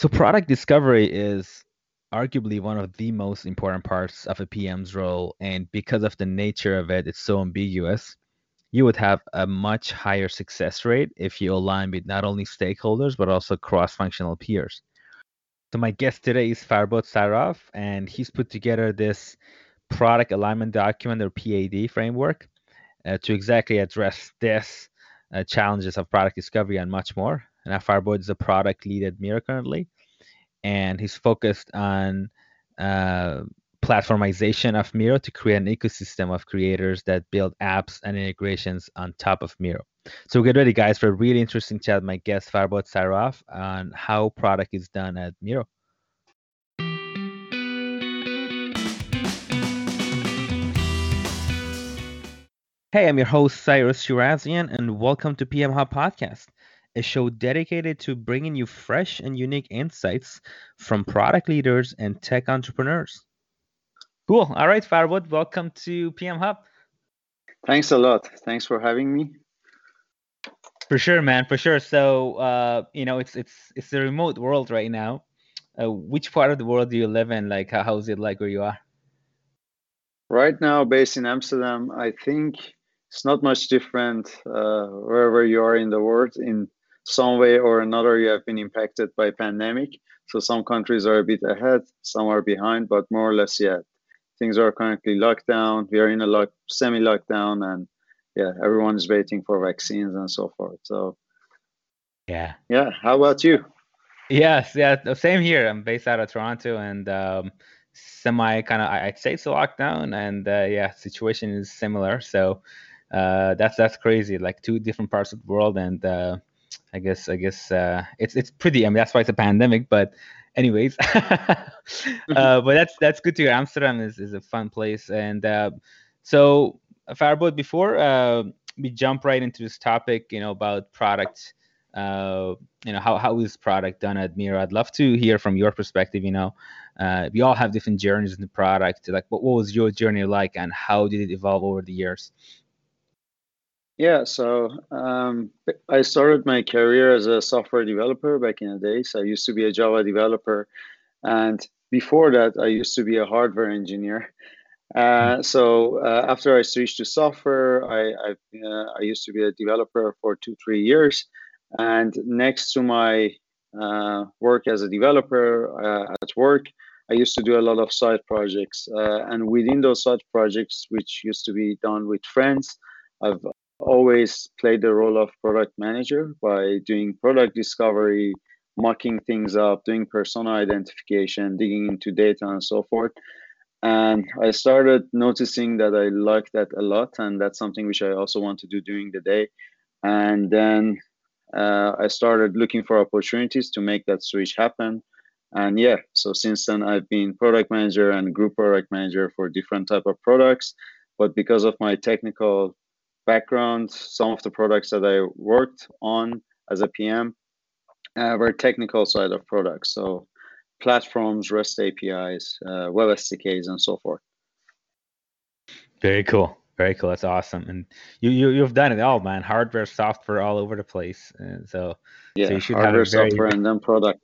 So product discovery is arguably one of the most important parts of a PM's role. And because of the nature of it, it's so ambiguous. You would have a much higher success rate if you align with not only stakeholders, but also cross functional peers. So, my guest today is Farbod Saraf, and he's put together this product alignment document or PAD framework uh, to exactly address this uh, challenges of product discovery and much more. And Farbod is a product lead at Miro currently and he's focused on uh, platformization of Miro to create an ecosystem of creators that build apps and integrations on top of Miro. So get ready, guys, for a really interesting chat my guest Farbod Saraf on how product is done at Miro. Hey, I'm your host Cyrus Shirazian, and welcome to PM Hub Podcast a show dedicated to bringing you fresh and unique insights from product leaders and tech entrepreneurs. Cool. All right, Farbod, welcome to PM Hub. Thanks a lot. Thanks for having me. For sure, man. For sure. So, uh, you know, it's it's it's a remote world right now. Uh, which part of the world do you live in? Like, how, how's it like where you are? Right now, based in Amsterdam, I think it's not much different uh, wherever you are in the world. In some way or another you have been impacted by pandemic. So some countries are a bit ahead some are behind but more or less yeah things are currently locked down. We are in a lock, semi lockdown and yeah everyone is waiting for vaccines and so forth. So yeah. yeah how about you? Yes yeah same here. I'm based out of toronto and um, semi kind of i'd say it's a lockdown and uh, yeah situation is similar. So uh, that's that's crazy like two different parts of the world and uh, I guess I guess uh, it's it's pretty. I mean, that's why it's a pandemic. But anyways, uh, but that's that's good to hear. Amsterdam is, is a fun place. And uh, so, Farbod, before uh, we jump right into this topic, you know, about product, uh, you know, how how is product done at Miro? I'd love to hear from your perspective. You know, uh, we all have different journeys in the product. Like, what, what was your journey like, and how did it evolve over the years? Yeah, so um, I started my career as a software developer back in the days. I used to be a Java developer, and before that, I used to be a hardware engineer. Uh, hmm. so uh, after I switched to software, I I, uh, I, used to be a developer for two three years, and next to my uh, work as a developer uh, at work, I used to do a lot of side projects, uh, and within those side projects, which used to be done with friends, I've always played the role of product manager by doing product discovery, mocking things up, doing persona identification, digging into data, and so forth. And I started noticing that I like that a lot, and that's something which I also want to do during the day. And then uh, I started looking for opportunities to make that switch happen. And yeah, so since then I've been product manager and group product manager for different type of products. But because of my technical background, some of the products that I worked on as a PM uh, were technical side of products. So platforms, REST APIs, uh, web SDKs, and so forth. Very cool. Very cool. That's awesome. And you, you you've done it all, man. Hardware, software, all over the place. And so yeah, so you should hardware, have very, software, and then product.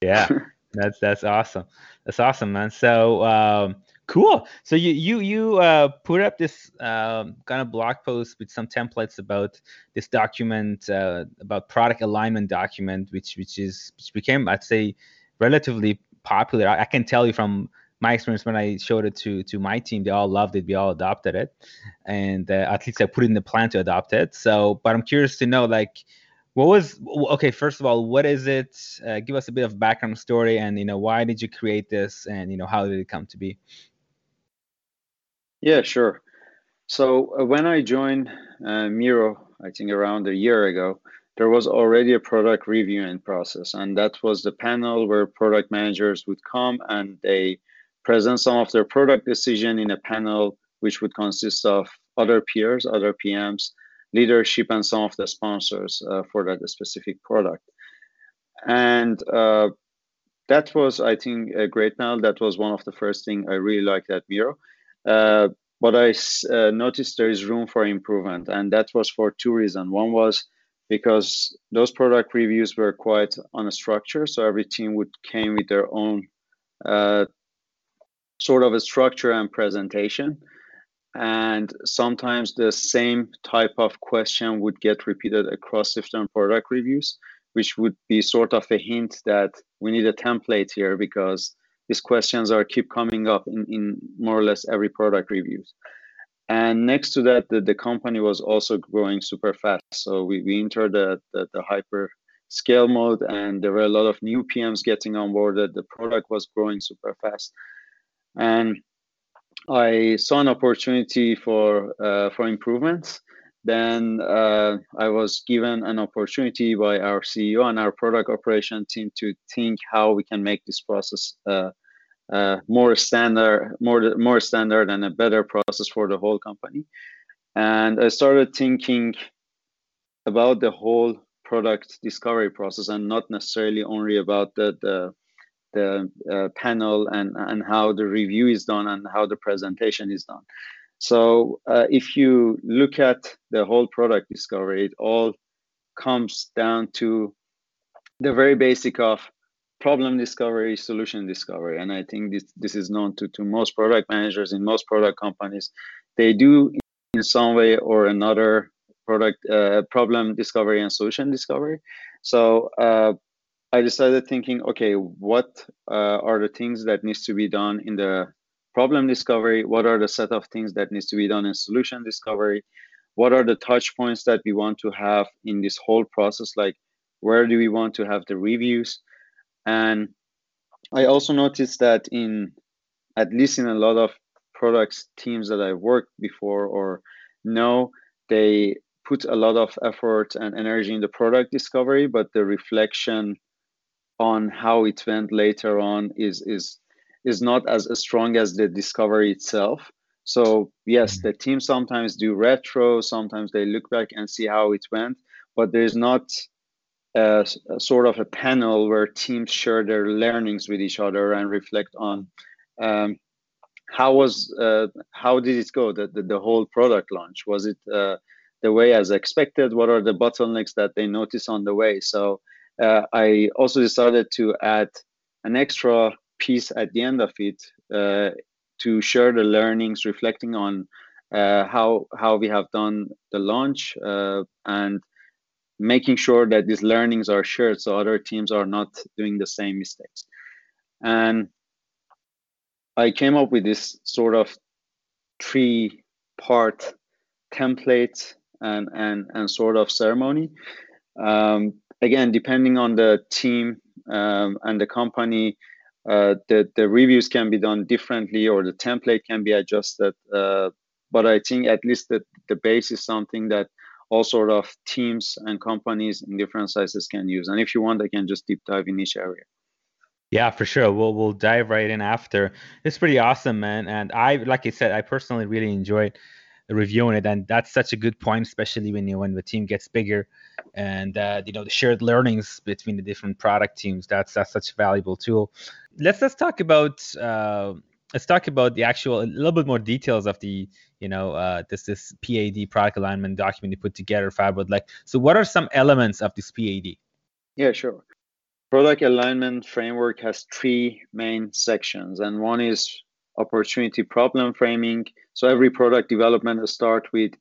Yeah, that's that's awesome. That's awesome, man. So um, Cool. So you you you uh, put up this um, kind of blog post with some templates about this document uh, about product alignment document, which which is which became I'd say relatively popular. I, I, can tell you from my experience when I showed it to to my team, they all loved it. We all adopted it, and uh, at least I put in the plan to adopt it. So, but I'm curious to know like what was okay first of all what is it uh, give us a bit of background story and you know why did you create this and you know how did it come to be yeah, sure. So uh, when I joined uh, Miro, I think around a year ago, there was already a product reviewing process, and that was the panel where product managers would come and they present some of their product decision in a panel which would consist of other peers, other PMs, leadership, and some of the sponsors uh, for that specific product. And uh, that was, I think, a great panel. That was one of the first thing I really liked at Miro uh, but I uh, noticed there is room for improvement, and that was for two reasons. One was because those product reviews were quite unstructured. So every team would came with their own uh, sort of a structure and presentation. And sometimes the same type of question would get repeated across different product reviews, which would be sort of a hint that we need a template here because these questions are keep coming up in, in more or less every product reviews. And next to that, the, the company was also growing super fast. So we, we entered the, the, the hyper scale mode and there were a lot of new PMs getting on board. The product was growing super fast. And I saw an opportunity for uh, for improvements. Then uh, I was given an opportunity by our CEO and our product operation team to think how we can make this process uh, uh, more standard, more more standard, and a better process for the whole company. And I started thinking about the whole product discovery process and not necessarily only about the the the uh, panel and and how the review is done and how the presentation is done. So uh, if you look at the whole product discovery, it all comes down to the very basic of problem discovery, solution discovery, and I think this this is known to to most product managers in most product companies. They do in some way or another product uh, problem discovery and solution discovery. So uh, I decided thinking, okay, what uh, are the things that needs to be done in the problem discovery? What are the set of things that needs to be done in solution discovery? What are the touch points that we want to have in this whole process? Like, where do we want to have the reviews? And I also noticed that in, at least in a lot of products teams that I've worked before or know, they put a lot of effort and energy in the product discovery, but the reflection on how it went later on is is is not as, strong as the discovery itself. So yes, mm-hmm. the team sometimes do retro, sometimes they look back and see how it went, but there's not a, a, sort of a panel where teams share their learnings with each other and reflect on um, how was uh, how did it go the, the, the whole product launch was it uh, the way as expected what are the bottlenecks that they notice on the way so uh, I also decided to add an extra piece at the end of it uh, to share the learnings, reflecting on uh, how how we have done the launch uh, and making sure that these learnings are shared so other teams are not doing the same mistakes. And I came up with this sort of three part template and and and sort of ceremony. Um, again, depending on the team um, and the company, uh, the the reviews can be done differently or the template can be adjusted. Uh, but I think at least the the base is something that all sort of teams and companies in different sizes can use. And if you want, I can just deep dive in each area. Yeah, for sure. We'll we'll dive right in after. It's pretty awesome, man. And I, like I said, I personally really enjoyed reviewing it, and that's such a good point, especially when you when the team gets bigger, and uh, you know the shared learnings between the different product teams. That's that's such a valuable tool. Let's let's talk about uh, let's talk about the actual a little bit more details of the you know uh, this this PAD product alignment document you put together, Farbod. Like, so what are some elements of this PAD? Yeah, sure. Product alignment framework has three main sections, and one is opportunity problem framing. So every product development start with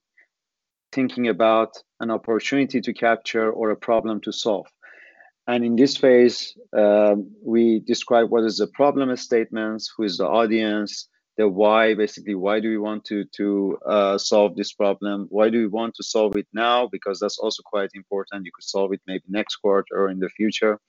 thinking about an opportunity to capture or a problem to solve. And in this phase, um, we describe what is the problem statements, who is the audience, the why, basically, why do we want to, to uh, solve this problem? Why do we want to solve it now? Because that's also quite important. You could solve it maybe next quarter or in the future.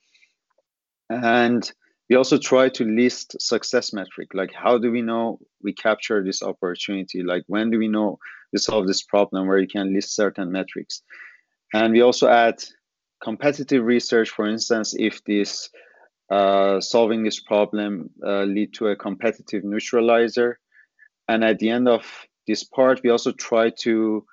And we also try to list success metric like how do we know we capture this opportunity like when do we know we solve this problem where you can list certain metrics and we also add competitive research for instance if this uh, solving this problem uh, lead to a competitive neutralizer and at the end of this part we also try to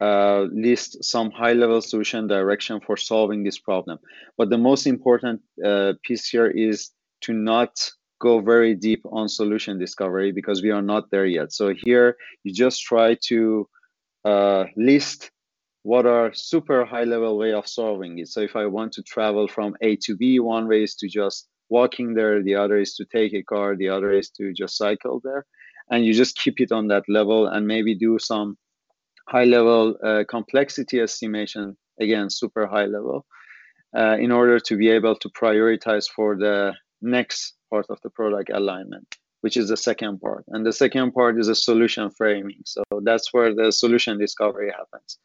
uh, list some high level solution direction for solving this problem but the most important uh, piece here is to not go very deep on solution discovery because we are not there yet. So here you just try to uh, list what are super high level way of solving it. So if I want to travel from A to B, one way is to just walking there, the other is to take a car, the other is to just cycle there. And you just keep it on that level and maybe do some high level uh, complexity estimation, again, super high level, uh, in order to be able to prioritize for the next part of the product alignment which is the second part. And the second part is a solution framing. So that's where the solution discovery happens.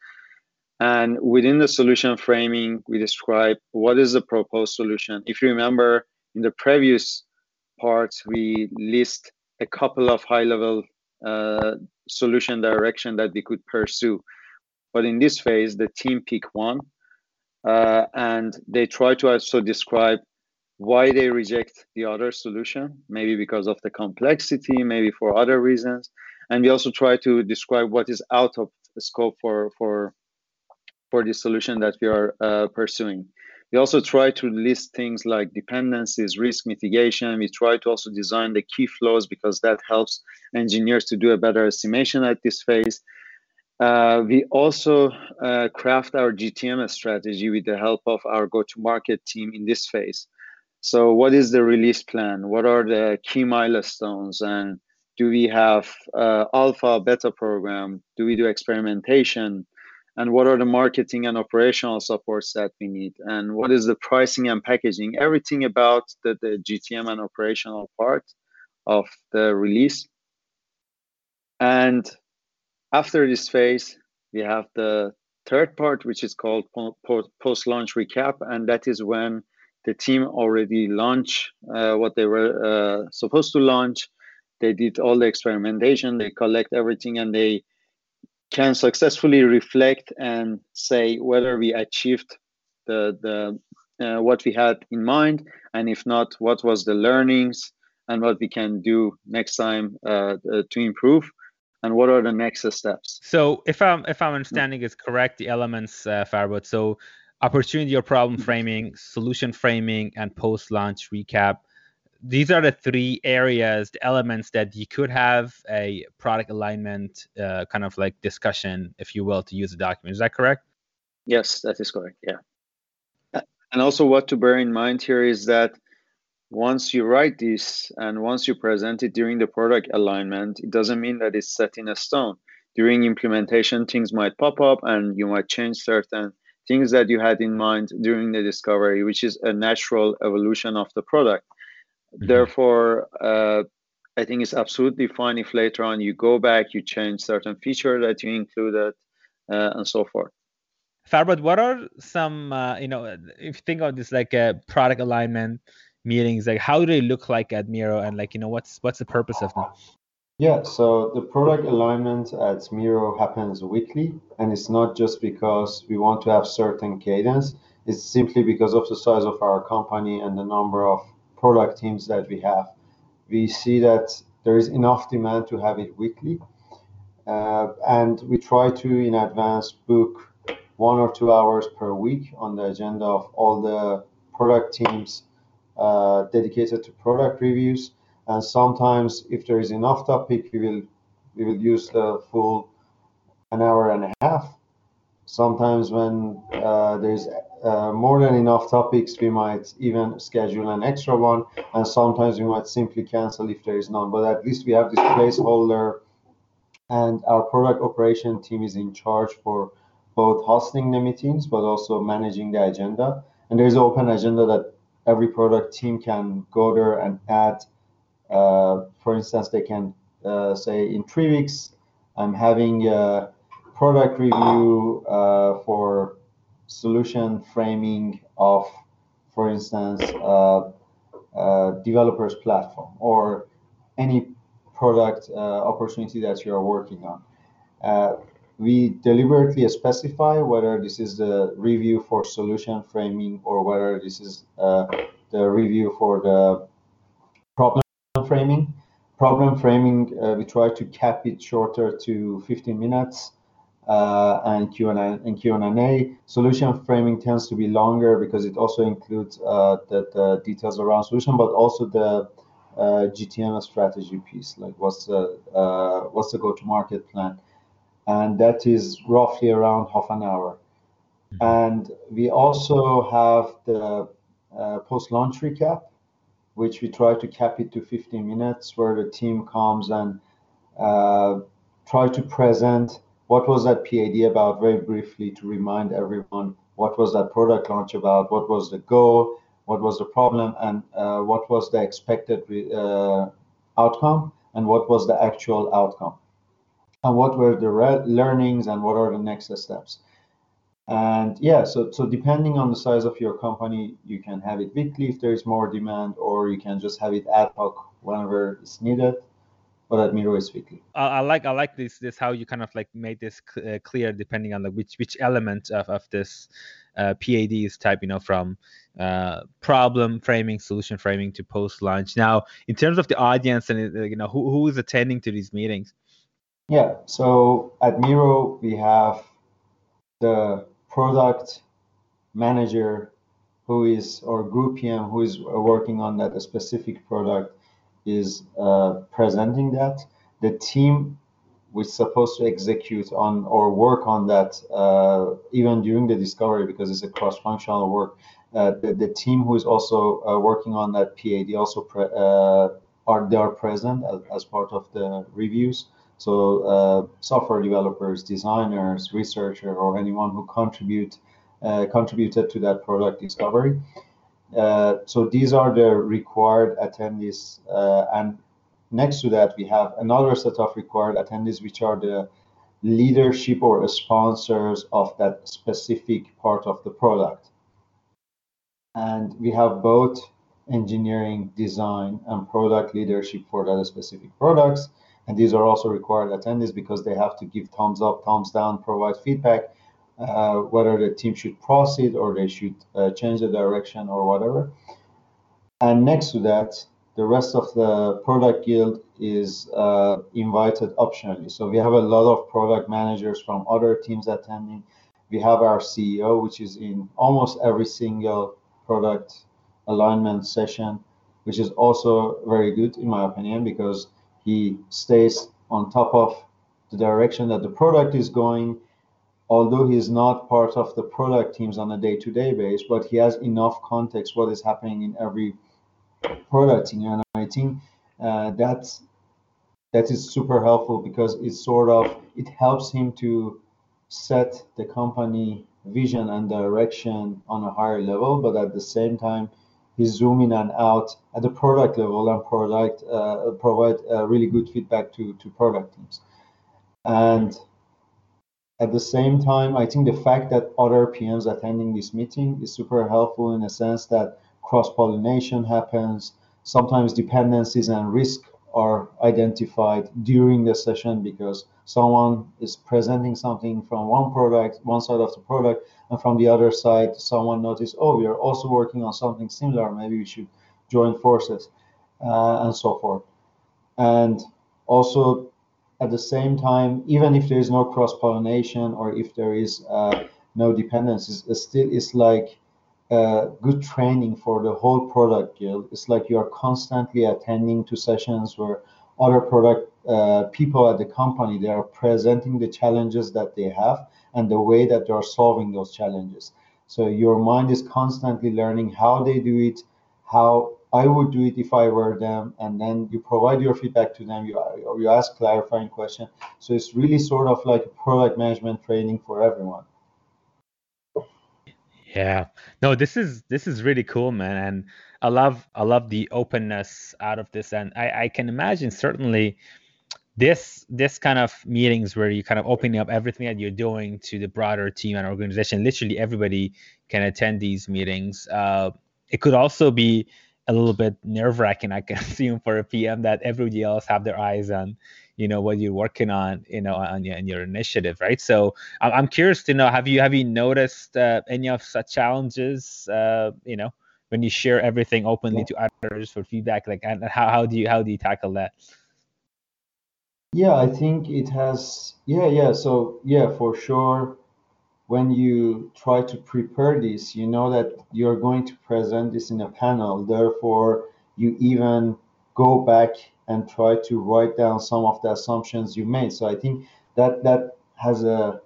And within the solution framing, we describe what is the proposed solution. If you remember in the previous parts, we list a couple of high level uh, solution direction that we could pursue. But in this phase, the team pick one uh, and they try to also describe why they reject the other solution, maybe because of the complexity, maybe for other reasons. And we also try to describe what is out of scope for, for, for the solution that we are uh, pursuing. We also try to list things like dependencies, risk mitigation. We try to also design the key flows because that helps engineers to do a better estimation at this phase. Uh, we also uh, craft our GTM strategy with the help of our go-to-market team in this phase. So, what is the release plan? What are the key milestones? And do we have uh, alpha, beta program? Do we do experimentation? And what are the marketing and operational supports that we need? And what is the pricing and packaging? Everything about the, the GTM and operational part of the release. And after this phase, we have the third part, which is called post launch recap. And that is when the team already launched uh, what they were uh, supposed to launch. They did all the experimentation, they collect everything, and they can successfully reflect and say whether we achieved the the uh, what we had in mind, and if not, what was the learnings and what we can do next time uh, uh, to improve and what are the next steps so if i'm if i'm understanding is correct the elements uh, Farbod, so opportunity or problem mm-hmm. framing, solution framing, and post launch recap. These are the three areas, the elements that you could have a product alignment uh, kind of like discussion, if you will, to use the document. Is that correct? Yes, that is correct. Yeah. And also, what to bear in mind here is that once you write this and once you present it during the product alignment, it doesn't mean that it's set in a stone. During implementation, things might pop up and you might change certain things that you had in mind during the discovery, which is a natural evolution of the product. Mm-hmm. Therefore, uh, I think it's absolutely fine if later on you go back, you change certain feature that you included, uh, and so forth. Farbod, what are some, uh, you know, if you think of this like a uh, product alignment meetings, like how do they look like at Miro, and like you know, what's what's the purpose of them? Yeah, so the product alignment at Miro happens weekly, and it's not just because we want to have certain cadence. It's simply because of the size of our company and the number of product teams that we have. We see that there is enough demand to have it weekly, uh, and we try to in advance book one or two hours per week on the agenda of all the product teams uh, dedicated to product reviews and sometimes, if there is enough topic, we will we will use the full an hour and a half. Sometimes, when uh, there's uh, more than enough topics, we might even schedule an extra one, and sometimes we might simply cancel if there is none. But at least we have this placeholder, and our product operation team is in charge for both hosting the meetings but also managing the agenda. And there's an open agenda that every product team can go there and add uh, for instance, they can uh, say in three weeks, I'm having a product review uh, for solution framing of, for instance, a developers platform or any product opportunity that you are working on we deliberately specify whether this is the review for solution framing or whether this is uh, the review for the problem framing. Problem framing, uh, we try to cap it shorter to 15 minutes. Uh, and Q&A and Q&A. Solution framing tends to be longer because it also includes uh, the, the, details around solution, but also the uh, GTM strategy piece, like what's the uh, what's the go-to-market plan. and that is roughly around half an hour. Mm-hmm. And we also have the uh, post launch recap, which we try to cap it to 15 minutes, where the team comes and uh, try to present what was that PAD about? Very briefly to remind everyone what was that product launch about, what was the goal, what was the problem, and uh, what was the expected uh, outcome, and what was the actual outcome, and what were the learnings, and what are the next steps. And yeah, so so depending on the size of your company, you can have it weekly if there is more demand, or you can just have it ad hoc whenever it's needed but at Miro is weekly. I, I, like I like this this how you kind of like made this cl- uh, clear depending on the which which element of, of this uh, PAD is type you know from uh, problem framing, solution framing to post launch. Now, in terms of the audience and uh, you know who who is attending to these meetings? Yeah, so at Miro we have the product manager who is or group PM who is working on that specific product is uh, presenting that. The team is supposed to execute on or work on that uh, even during the discovery because it's a cross-functional work. Uh, the, the, team who is also uh, working on that PAD also uh, are they are present as, as, part of the reviews. So uh, software developers, designers, researcher, or anyone who contribute contributed to that product discovery. Uh, so these are the required attendees. Uh, and next to that, we have another set of required attendees, which are the leadership or sponsors of that specific part of the product. And we have both engineering, design, and product leadership for that specific products. And these are also required attendees because they have to give thumbs up, thumbs down, provide feedback, uh, whether the team should proceed or they should uh, change the direction or whatever. And next to that, the rest of the product guild is uh, invited optionally. So we have a lot of product managers from other teams attending. We have our CEO, which is in almost every single product alignment session, which is also very good in my opinion because he stays on top of the direction that the product is going although he's not part of the product teams on a day-to-day basis, but he has enough context what is happening in every product team. And I think uh, that's that is super helpful because it sort of it helps him to set the company vision and direction on a higher level, but at the same time he's zooming in and out at the product level and product uh, provide uh, really good feedback to to product teams. And at the same time, I think the fact that other PMs attending this meeting is super helpful in a sense that cross pollination happens. Sometimes dependencies and risk are identified during the session because someone is presenting something from one product, one side of the product, and from the other side, someone noticed, oh, we are also working on something similar. Maybe we should join forces, uh, and so forth. And also, at the same time, even if there is no cross pollination or if there is uh, no dependencies, it still is like uh, good training for the whole product guild. It's like you are constantly attending to sessions where other product uh, people at the company they are presenting the challenges that they have and the way that they are solving those challenges. So your mind is constantly learning how they do it, how I would do it if I were them, and then you provide your feedback to them. You you ask clarifying question. So it's really sort of like a product management training for everyone. Yeah, no, this is this is really cool, man, and I love I love the openness out of this, and I I can imagine certainly this this kind of meetings where you kind of opening up everything that you're doing to the broader team and organization. Literally everybody can attend these meetings. Uh, it could also be a little bit nerve wracking, I can assume, for a PM that everybody else have their eyes on, you know, what you're working on, you know, on your, on your initiative, right? So I'm curious to know, have you have you noticed uh, any of such challenges, uh, you know, when you share everything openly yeah. to others for feedback, like, and how, how do you how do you tackle that? Yeah, I think it has. Yeah, yeah. So yeah, for sure when you try to prepare this, you know that you're going to present this in a panel. Therefore, you even go back and try to write down some of the assumptions you made. So I think that that has a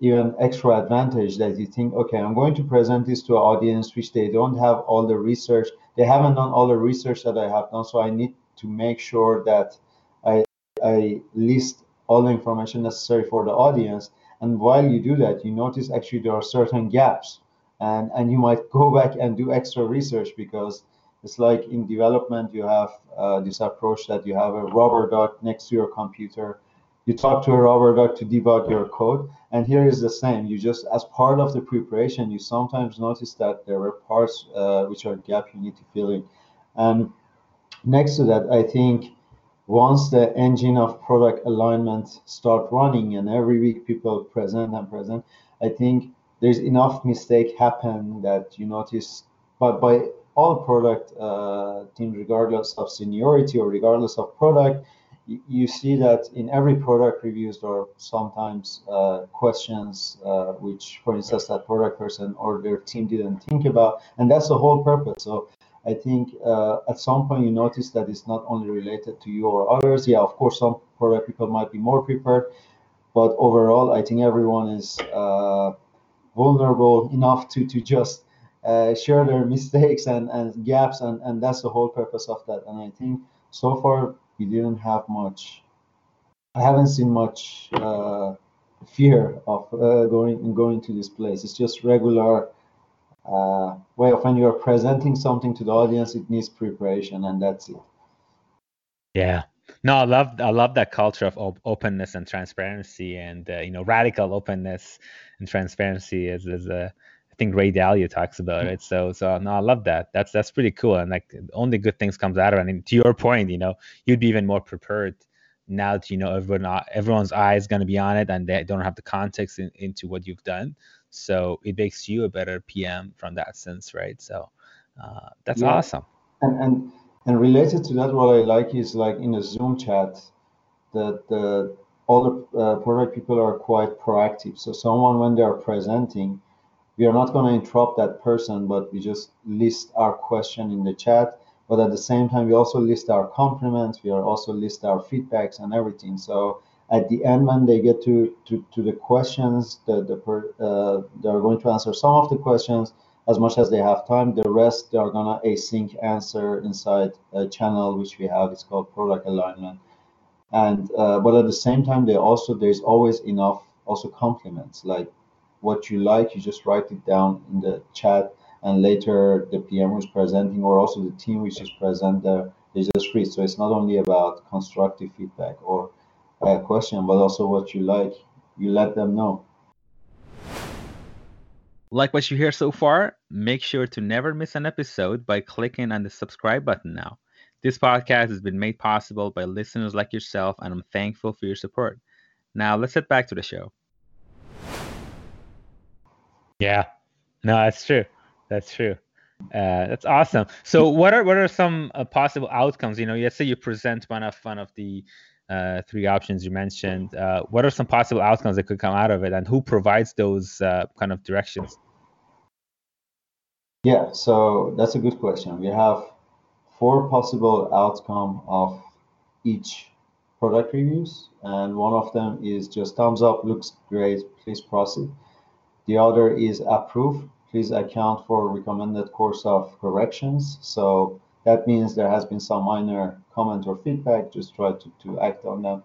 even extra advantage that you think, okay, I'm going to present this to an audience which they don't have all the research, they haven't done all the research that I have done, so I need to make sure that I I list all the information necessary for the audience. And while you do that, you notice actually there are certain gaps, and and you might go back and do extra research because it's like in development you have uh, this approach that you have a rubber duck next to your computer. You talk to a rubber duck to debug your code. And here is the same. You just as part of the preparation you sometimes notice that there are parts uh, which are gap you need to fill in. And next to that i think once the engine of product alignment start running and every week people present and present i think there's enough mistake happen that you notice but by all product uh, teams regardless of seniority or regardless of product you see that in every product reviews there are sometimes uh, questions uh, which for instance that product person or their team didn't think about and that's the whole purpose. So i think uh, at some point you notice that it's not only related to you or others yeah of course some product people might be more prepared but overall i think everyone is uh, vulnerable enough to to just uh, share their mistakes and, and gaps and, and that's the whole purpose of that and i think so far we didn't have much. I haven't seen much uh, fear of uh, going going to this place. It's just regular uh, way of when you are presenting something to the audience. It needs preparation, and that's it. Yeah. No, I love I love that culture of op- openness and transparency, and uh, you know, radical openness and transparency is is a I think Ray Dalio talks about it. So so no, I love that. That's that's pretty cool. And like only good things comes out of it. And to your point, you know, you'd be even more prepared now that you know everyone everyone's eye is going to be on it and they don't have the context in, into what you've done. So it makes you a better PM from that sense, right? So uh, that's yeah. awesome. And and and related to that, what I like is like in a Zoom chat that the all the uh, product people are quite proactive. So someone when they are presenting we are not going to interrupt that person, but we just list our question in the chat. But at the same time, we also list our compliments. We are also list our feedbacks and everything. So at the end, when they get to to, to the questions, the the per, uh, they are going to answer some of the questions as much as they have time. The rest they are gonna async answer inside a channel which we have. It's called product alignment. And uh, but at the same time, they also there's always enough also compliments like what you like, you just write it down in the chat, and later the PM who's presenting or also the team which is present there, they just read. So it's not only about constructive feedback or a question, but also what you like. You let them know. Like what you hear so far? Make sure to never miss an episode by clicking on the subscribe button now. This podcast has been made possible by listeners like yourself, and I'm thankful for your support. Now, let's get back to the show. Yeah, no, that's true. That's true. Uh, that's awesome. So, what are what are some uh, possible outcomes? You know, let's say you present one of one of the uh, three options you mentioned. Uh, what are some possible outcomes that could come out of it, and who provides those uh, kind of directions? Yeah, so that's a good question. We have four possible outcome of each product reviews, and one of them is just thumbs up, looks great, please proceed. The other is approve. Please account for recommended course of corrections. So that means there has been some minor comment or feedback. Just try to, to act on them.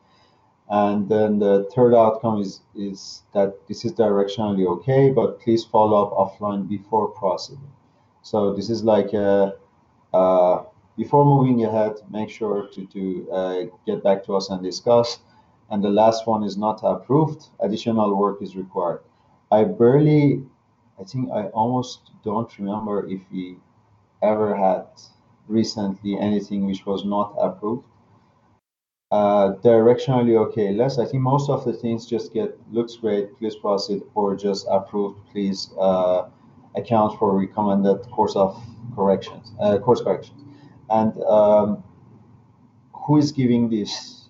And then the third outcome is, is that this is directionally okay, but please follow up offline before proceeding. So this is like a, uh, before moving ahead, make sure to, to uh, get back to us and discuss. And the last one is not approved. Additional work is required. I barely, I think I almost don't remember if we ever had recently anything which was not approved. Uh, directionally okay less. I think most of the things just get looks great, please proceed, or just approved, please uh, account for recommended course of corrections, uh, course corrections. And um, who is giving this?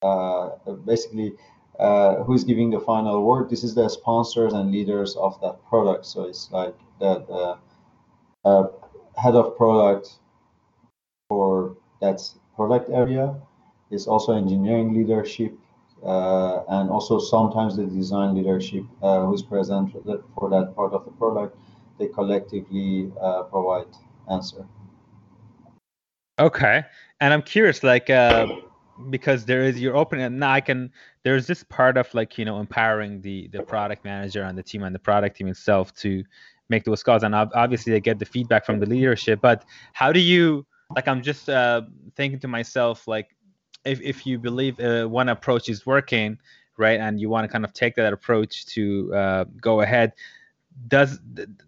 Uh, basically, uh, who is giving the final word. This is the sponsors and leaders of that product. So it's like the uh, head of product for that product area is also engineering leadership uh, and also sometimes the design leadership uh, who's present for that, part of the product, they collectively uh, provide answer. Okay, and I'm curious, like, uh, because there is you're and now I can. There's this part of like you know empowering the the product manager and the team and the product team itself to make those calls, and obviously they get the feedback from the leadership. But how do you like? I'm just uh, thinking to myself, like, if if you believe uh, one approach is working, right, and you want to kind of take that approach to uh, go ahead, does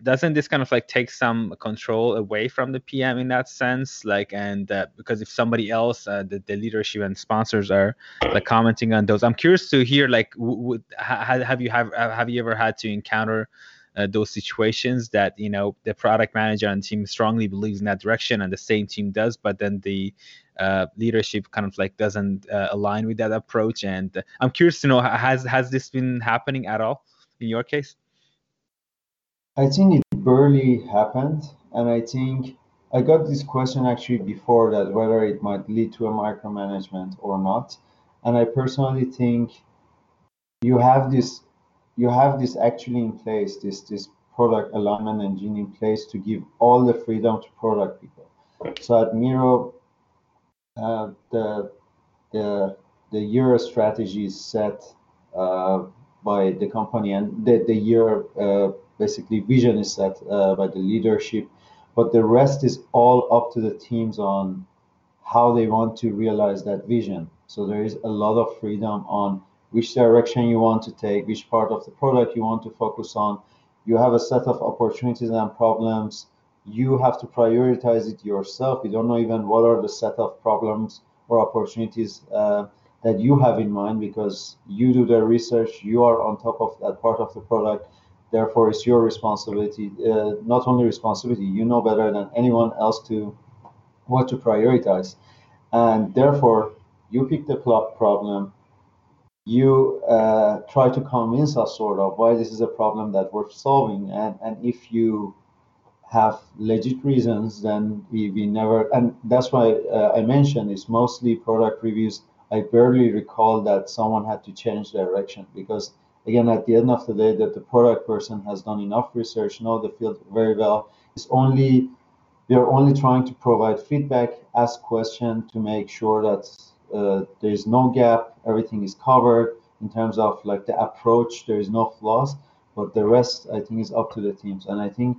doesn't this kind of like take some control away from the PM in that sense? Like, and uh, because if somebody else, uh, the, the leadership and sponsors are like commenting on those, I'm curious to hear like, have you have have you ever had to encounter uh, those situations that you know the product manager and team strongly believes in that direction and the same team does but then the uh, leadership kind of like doesn't uh, align with that approach. And i'm curious to know has has this been happening at all in your case? I think it barely happened. And i think i got this question actually before that whether it might lead to a micromanagement or not. And i personally think you have this you have this actually in place, this this product alignment engine in place to give all the freedom to product people. So at Miro, uh, the the the year strategy is set uh, by the company, and the the year uh, basically vision is set uh, by the leadership, but the rest is all up to the teams on how they want to realize that vision. So there is a lot of freedom on which direction you want to take, which part of the product you want to focus on. You have a set of opportunities and problems. You have to prioritize it yourself. You don't know even what are the set of problems or opportunities uh, that you have in mind because you do the research, you are on top of that part of the product. Therefore, it's your responsibility, uh, not only responsibility, you know better than anyone else to what to prioritize. And therefore, you pick the problem, you uh, try to convince us sort of why this is a problem that we're solving. And and if you have legit reasons then we, we never and that's why uh, i mentioned it's mostly product reviews. I barely recall that someone had to change direction because again at the end of the day that the product person has done enough research know the field very well. It's only they're only trying to provide feedback ask question to make sure that uh, there is no gap, everything is covered in terms of like the approach, there is no flaws, but the rest I think is up to the teams. And I think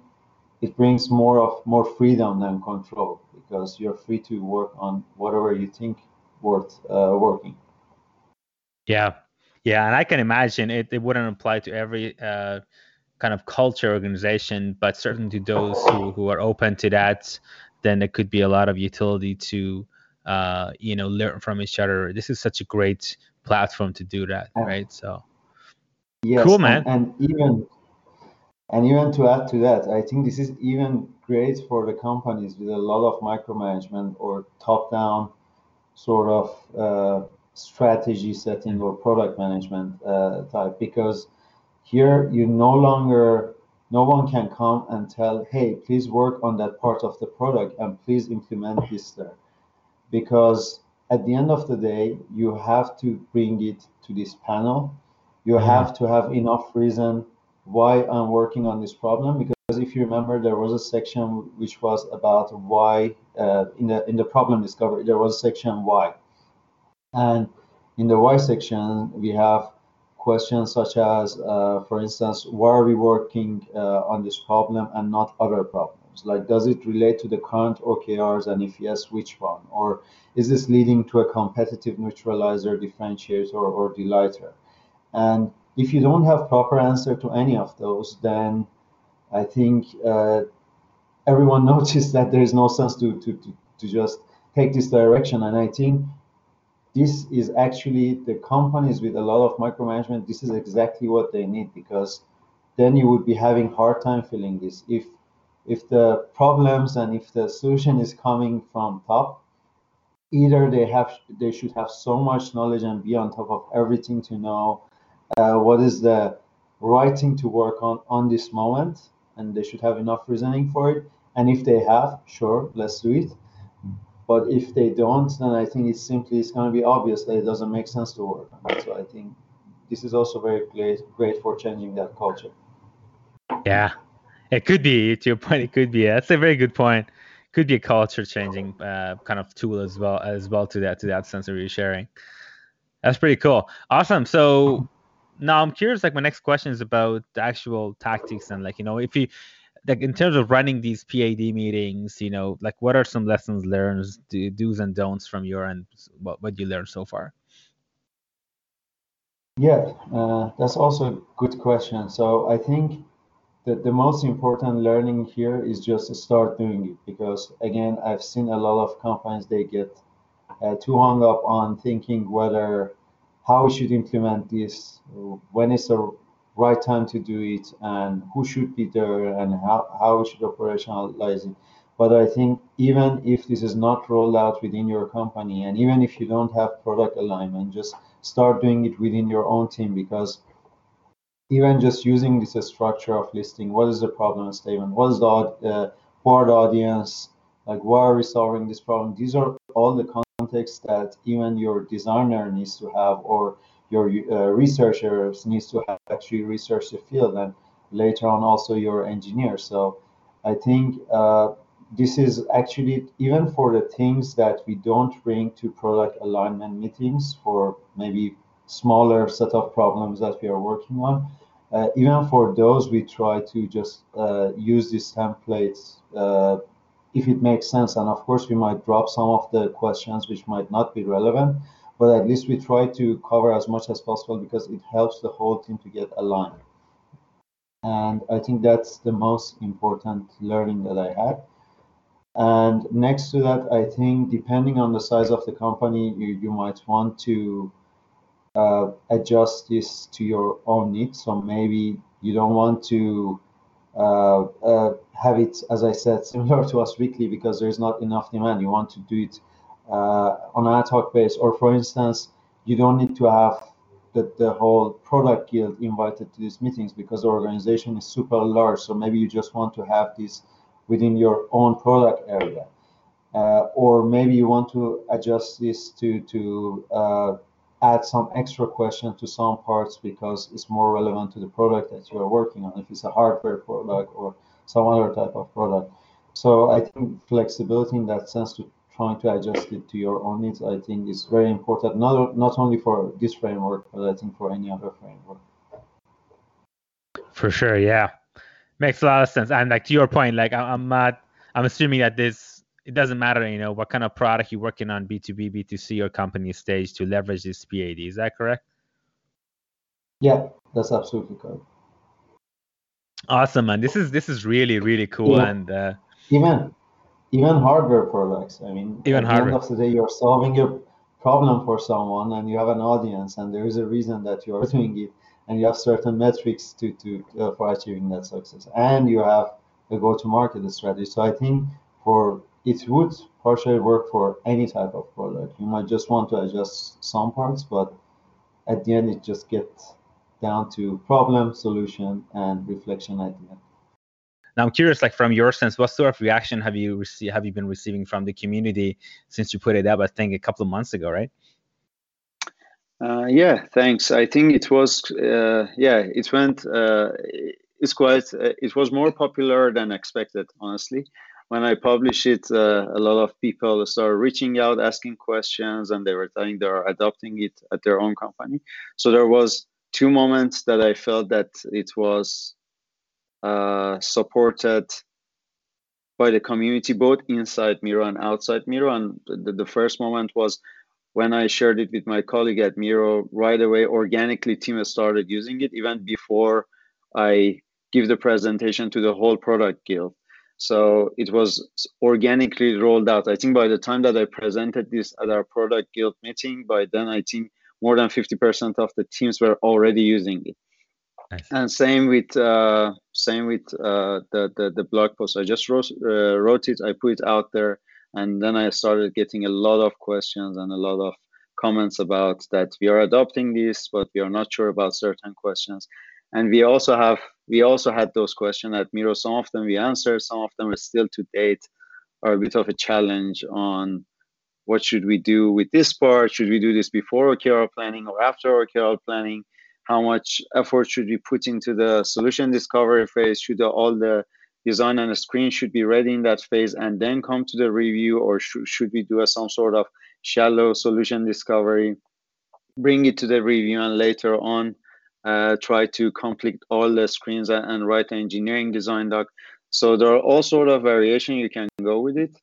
it brings more of more freedom than control because you're free to work on whatever you think worth uh, working. Yeah, yeah, and I can imagine it. It wouldn't apply to every uh, kind of culture organization, but certainly to those who, who are open to that, then it could be a lot of utility to uh, you know, learn from each other. This is such a great platform to do that, right? So, yes, cool, man. And, and even and even to add to that, I think this is even great for the companies with a lot of micromanagement or top-down sort of uh, strategy setting or product management uh, type because here you no longer no one can come and tell hey please work on that part of the product and please implement this there because at the end of the day, you have to bring it to this panel. You mm-hmm. have to have enough reason why I'm working on this problem. Because if you remember, there was a section which was about why uh, in the in the problem discovery there was a section why, and in the why section we have questions such as, uh, for instance, why are we working uh, on this problem and not other problems? Like, does it relate to the current OKRs? And if yes, which one? Or is this leading to a competitive neutralizer, differentiator, or delighter? And if you don't have proper answer to any of those, then I think uh, everyone noticed that there is no sense to, to, to, to just take this direction. And I think this is actually the companies with a lot of micromanagement, this is exactly what they need because then you would be having hard time filling this. If if the problems and if the solution is coming from top, either they have they should have so much knowledge and be on top of everything to know uh, what is the right thing to work on on this moment, and they should have enough reasoning for it. And if they have, sure, let's do it. but if they don't, then I think it's simply it's going to be obvious that it doesn't make sense to work on. So I think this is also very great, great for changing that culture. Yeah, it could be. To your point, it could be. That's a very good point. Could be a culture changing uh, kind of tool as well as well to that to that sense of sharing. That's pretty cool. Awesome. So now I'm curious. Like my next question is about the actual tactics and like you know if you like in terms of running these PAD meetings, you know, like what are some lessons learned, do's and don'ts from your end? What what you learned so far? Yeah, uh, that's also a good question. So I think that the most important learning here is just to start doing it because again, I've seen a lot of companies they get uh, too hung up on thinking whether how we should implement this, when is the right time to do it, and who should be there, and how, how we should operationalize it. But I think even if this is not rolled out within your company, and even if you don't have product alignment, just start doing it within your own team because even just using this structure of listing, what is the problem statement? What is the uh, who are the audience? Like, why are we solving this problem? These are all the context that even your designer needs to have, or your uh, researchers needs to have actually research the field, and later on also your engineer. So, I think uh, this is actually even for the things that we don't bring to product alignment meetings for maybe smaller set of problems that we are working on. Uh, even for those, we try to just uh, use these templates uh, if it makes sense. And of course, we might drop some of the questions which might not be relevant, but at least we try to cover as much as possible because it helps the whole team to get aligned. And I think that's the most important learning that I had. And next to that, I think depending on the size of the company, you, you might want to uh, adjust this to your own needs. So maybe you don't want to uh, uh, have it, as I said, similar to us weekly because there's not enough demand. You want to do it uh, on an ad hoc base, or for instance, you don't need to have the, the whole product guild invited to these meetings because the organization is super large. So maybe you just want to have this within your own product area. Uh, or maybe you want to adjust this to, to uh, add some extra question to some parts because it's more relevant to the product that you are working on, if it's a hardware product or some other type of product. So I think flexibility in that sense to trying to adjust it to your own needs, I think is very important, not, not only for this framework, but I think for any other framework. For sure, yeah. Makes a lot of sense. And like to your point, like I'm not, I'm assuming that this it doesn't matter, you know, what kind of product you're working on, B2B, B2C, or company stage to leverage this PAD. Is that correct? Yeah, that's absolutely correct. Awesome, man. This is this is really really cool, yeah. and uh, even even hardware products. I mean, even at hardware. the end of the day, you're solving a problem for someone, and you have an audience, and there is a reason that you are doing it, and you have certain metrics to to uh, for achieving that success, and you have a go-to-market strategy. So I think for it would partially work for any type of product. You might just want to adjust some parts, but at the end, it just gets down to problem, solution, and reflection at the end. Now I'm curious, like from your sense, what sort of reaction have you received? Have you been receiving from the community since you put it up? I think a couple of months ago, right? Uh, yeah, thanks. I think it was, uh, yeah, it went. Uh, it's quite. Uh, it was more popular than expected, honestly when I published it, uh, a lot of people started reaching out, asking questions, and they were telling they're adopting it at their own company. So there was two moments that I felt that it was uh, supported by the community, both inside Miro and outside Miro. And the, the first moment was when I shared it with my colleague at Miro. Right away, organically, team started using it even before I give the presentation to the whole product guild so it was organically rolled out. I think by the time that I presented this at our product guild meeting, by then I think more than 50% of the teams were already using it. Nice. And same with uh, same with uh, the, the the blog post. I just wrote uh, wrote it. I put it out there, and then I started getting a lot of questions and a lot of comments about that we are adopting this, but we are not sure about certain questions and we also have we also had those questions at Miro. Some of them we answered, some of them are still to date are a bit of a challenge on what should we do with this part? Should we do this before OKR planning or after OKR planning? How much effort should we put into the solution discovery phase? Should all the design and the screen should be ready in that phase and then come to the review, or sh- should we do a, some sort of shallow solution discovery, bring it to the review, and later on uh, try to complete all the screens and write the engineering design doc? So there are all sort of variation you can go with it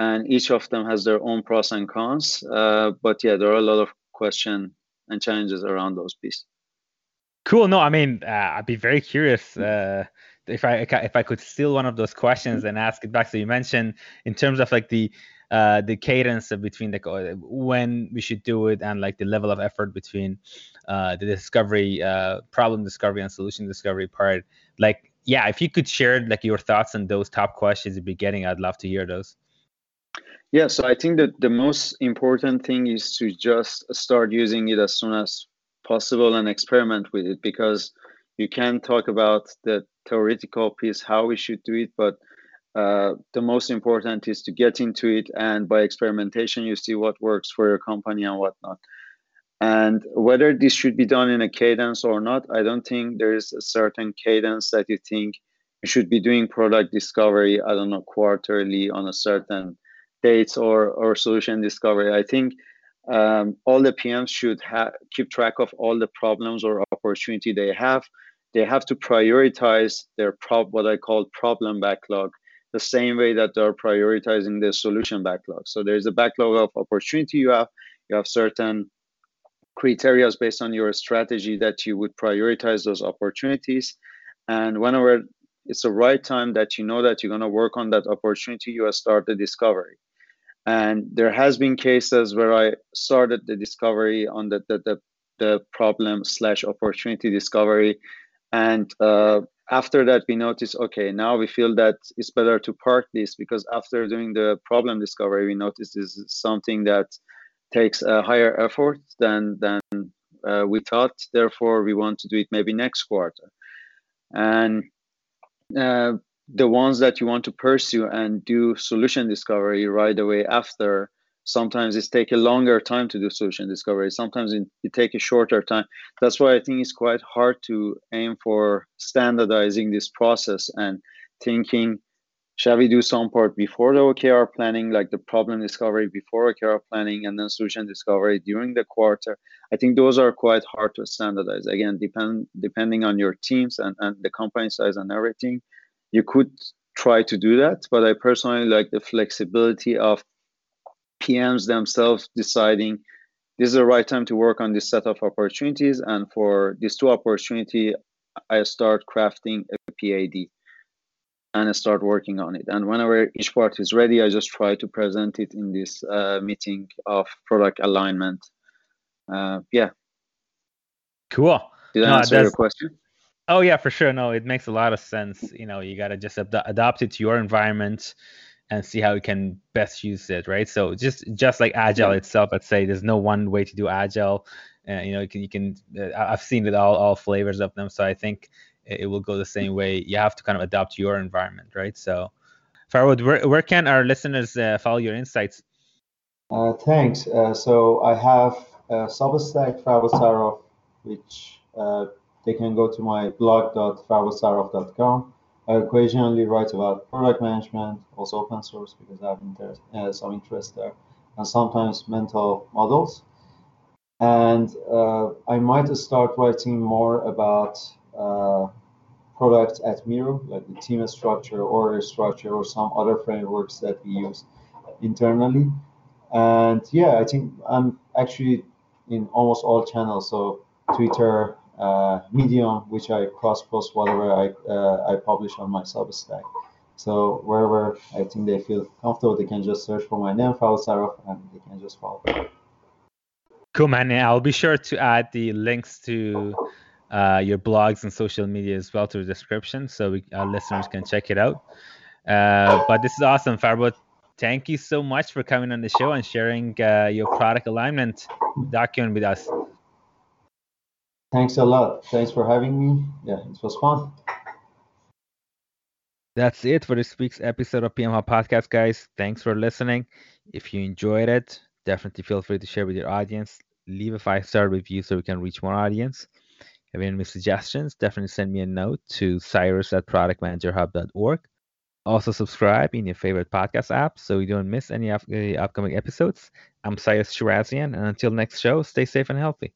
and each of them has their own pros and cons. Uh, but yeah, there are a lot of question and challenges around those pieces. Cool. No, I mean, uh, I'd be very curious uh, if I if I could steal one of those questions and ask it back. So you mentioned in terms of like the uh, the cadence between the when we should do it and like the level of effort between uh, the discovery, uh, problem discovery, and solution discovery part. Like, yeah, if you could share like your thoughts on those top questions you'd be getting, I'd love to hear those. Yeah, so I think that the most important thing is to just start using it as soon as possible and experiment with it because you can talk about the theoretical piece, how we should do it, but uh, the most important is to get into it and by experimentation you see what works for your company and whatnot and whether this should be done in a cadence or not i don't think there is a certain cadence that you think you should be doing product discovery i don't know quarterly on a certain dates or or solution discovery. I think um, all the PMs should ha- keep track of all the problems or opportunity they have. They have to prioritize their prob what I call problem backlog, the same way that they're prioritizing the solution backlog. So there's a backlog of opportunity you have. You have certain criteria based on your strategy that you would prioritize those opportunities. And whenever it's the right time that you know that you're going to work on that opportunity, you start the discovery and there has been cases where i started the discovery on the the, the, the problem slash opportunity discovery and uh, after that we notice okay now we feel that it's better to park this because after doing the problem discovery we notice this is something that takes a higher effort than than uh, we thought. Therefore we want to do it maybe next quarter. And uh, the ones that you want to pursue and do solution discovery right away after sometimes it take a longer time to do solution discovery. Sometimes it, it take a shorter time. That's why i think it's quite hard to aim for standardizing this process and thinking shall we do some part before the okr planning like the problem discovery before okr planning and then solution discovery during the quarter? I think those are quite hard to standardize. Again depend depending on your teams and, and the company size and everything you could try to do that but i personally like the flexibility of pms themselves deciding this is the right time to work on this set of opportunities and for these two opportunity i start crafting a pad and I start working on it. And whenever each part is ready i just try to present it in this uh, meeting of product alignment. Uh, yeah. Cool. Did i no, answer your question? Oh yeah, for sure. No, it makes a lot of sense. You know, you gotta just ad- adopt it to your environment and see how you can best use it, right? So just just like agile itself, let's say there's no one way to do agile. Uh, you know, you can you can. Uh, I've seen it all all flavors of them, so I think it, it will go the same way. You have to kind of adapt your environment, right? So, Farbod, where where can our listeners uh, follow your insights? Uh, thanks. Uh, so I have Substack Farbod Saraf, which uh, they can go to my blog.farbodsaraf.com. I occasionally write about product management, also open source because I have uh, some interest there, and sometimes mental models. And uh, I might start writing more about uh, products at Miro, like the team structure, order structure, or some other frameworks that we use internally. And yeah, I think I'm actually in almost all channels. So Twitter, Medium, which I cross post whatever I uh, I publish on my Substack. So wherever I think they feel comfortable, they can just search for my name, Saraf, and they can just follow. Cool, man. Yeah, I'll be sure to add the links to uh, your blogs and social media as well to the description, so we, our listeners can check it out. Uh, but this is awesome, Farbod. Thank you so much for coming on the show and sharing uh, your product alignment document with us. Thanks a lot. Thanks for having me. Yeah, it was fun. That's it for this week's episode of PM Hub Podcast, guys. Thanks for listening. If you enjoyed it, definitely feel free to share with your audience. Leave a five star review so we can reach more audience. If you have any suggestions, definitely send me a note to cyrus at productmanagerhub.org. Also, subscribe in your favorite podcast app so you don't miss any of the uh, upcoming episodes. I'm Cyrus Shirazian, and until next show, stay safe and healthy.